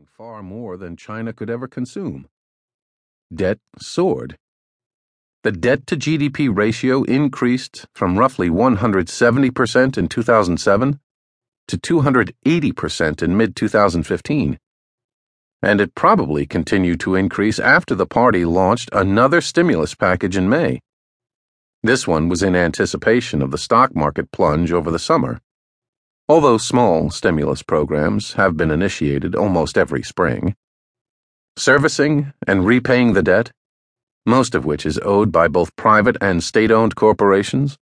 spending far more than China could ever consume. Debt soared. The debt to GDP ratio increased from roughly 170% in 2007 to 280% in mid 2015. And it probably continued to increase after the party launched another stimulus package in May. This one was in anticipation of the stock market plunge over the summer. Although small stimulus programs have been initiated almost every spring, servicing and repaying the debt, most of which is owed by both private and state owned corporations,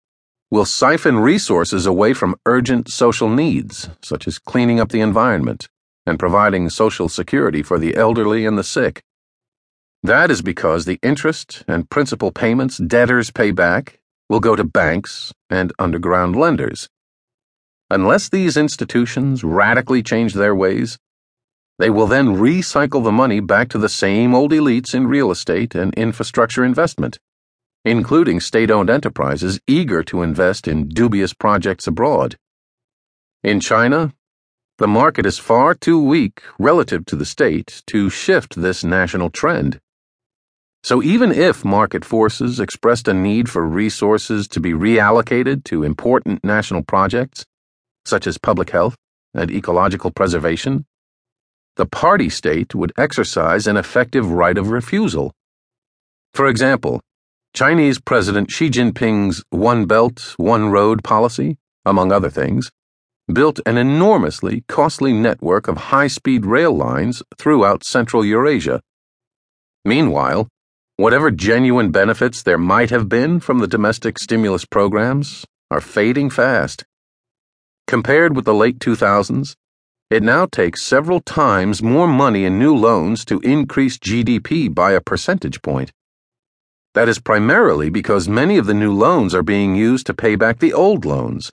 will siphon resources away from urgent social needs, such as cleaning up the environment and providing social security for the elderly and the sick. That is because the interest and principal payments debtors pay back will go to banks and underground lenders Unless these institutions radically change their ways, they will then recycle the money back to the same old elites in real estate and infrastructure investment, including state owned enterprises eager to invest in dubious projects abroad. In China, the market is far too weak relative to the state to shift this national trend. So even if market forces expressed a need for resources to be reallocated to important national projects, such as public health and ecological preservation, the party state would exercise an effective right of refusal. For example, Chinese President Xi Jinping's One Belt, One Road policy, among other things, built an enormously costly network of high speed rail lines throughout Central Eurasia. Meanwhile, whatever genuine benefits there might have been from the domestic stimulus programs are fading fast. Compared with the late 2000s, it now takes several times more money in new loans to increase GDP by a percentage point. That is primarily because many of the new loans are being used to pay back the old loans,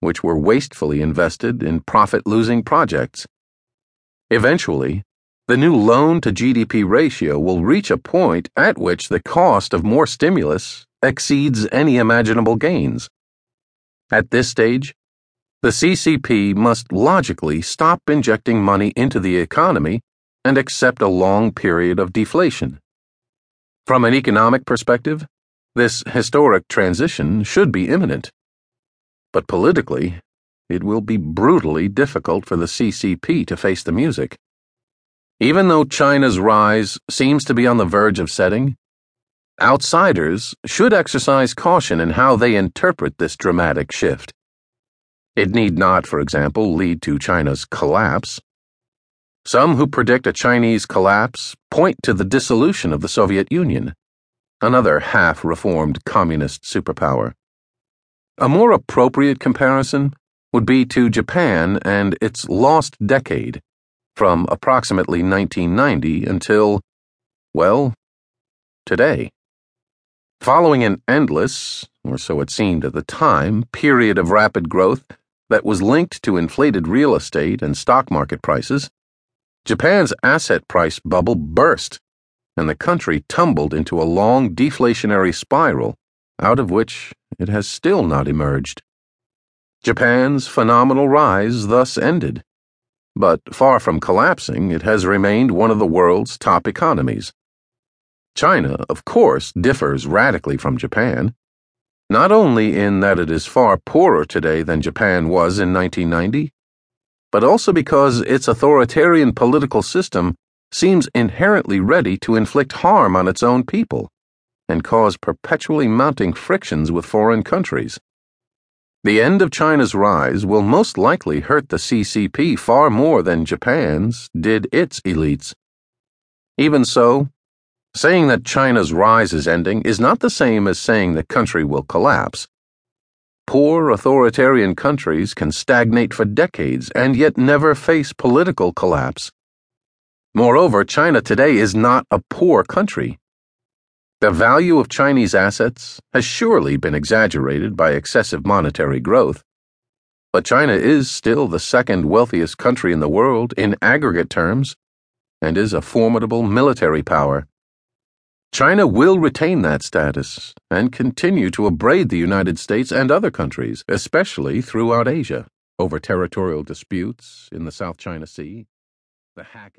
which were wastefully invested in profit losing projects. Eventually, the new loan to GDP ratio will reach a point at which the cost of more stimulus exceeds any imaginable gains. At this stage, the CCP must logically stop injecting money into the economy and accept a long period of deflation. From an economic perspective, this historic transition should be imminent. But politically, it will be brutally difficult for the CCP to face the music. Even though China's rise seems to be on the verge of setting, outsiders should exercise caution in how they interpret this dramatic shift. It need not, for example, lead to China's collapse. Some who predict a Chinese collapse point to the dissolution of the Soviet Union, another half reformed communist superpower. A more appropriate comparison would be to Japan and its lost decade, from approximately 1990 until, well, today. Following an endless, or so it seemed at the time, period of rapid growth that was linked to inflated real estate and stock market prices, Japan's asset price bubble burst, and the country tumbled into a long deflationary spiral, out of which it has still not emerged. Japan's phenomenal rise thus ended. But far from collapsing, it has remained one of the world's top economies. China, of course, differs radically from Japan not only in that it is far poorer today than Japan was in 1990, but also because its authoritarian political system seems inherently ready to inflict harm on its own people and cause perpetually mounting frictions with foreign countries. The end of China's rise will most likely hurt the CCP far more than Japan's did its elites. Even so, Saying that China's rise is ending is not the same as saying the country will collapse. Poor authoritarian countries can stagnate for decades and yet never face political collapse. Moreover, China today is not a poor country. The value of Chinese assets has surely been exaggerated by excessive monetary growth. But China is still the second wealthiest country in the world in aggregate terms and is a formidable military power. China will retain that status and continue to abrade the United States and other countries, especially throughout Asia, over territorial disputes in the South China Sea, the hacking.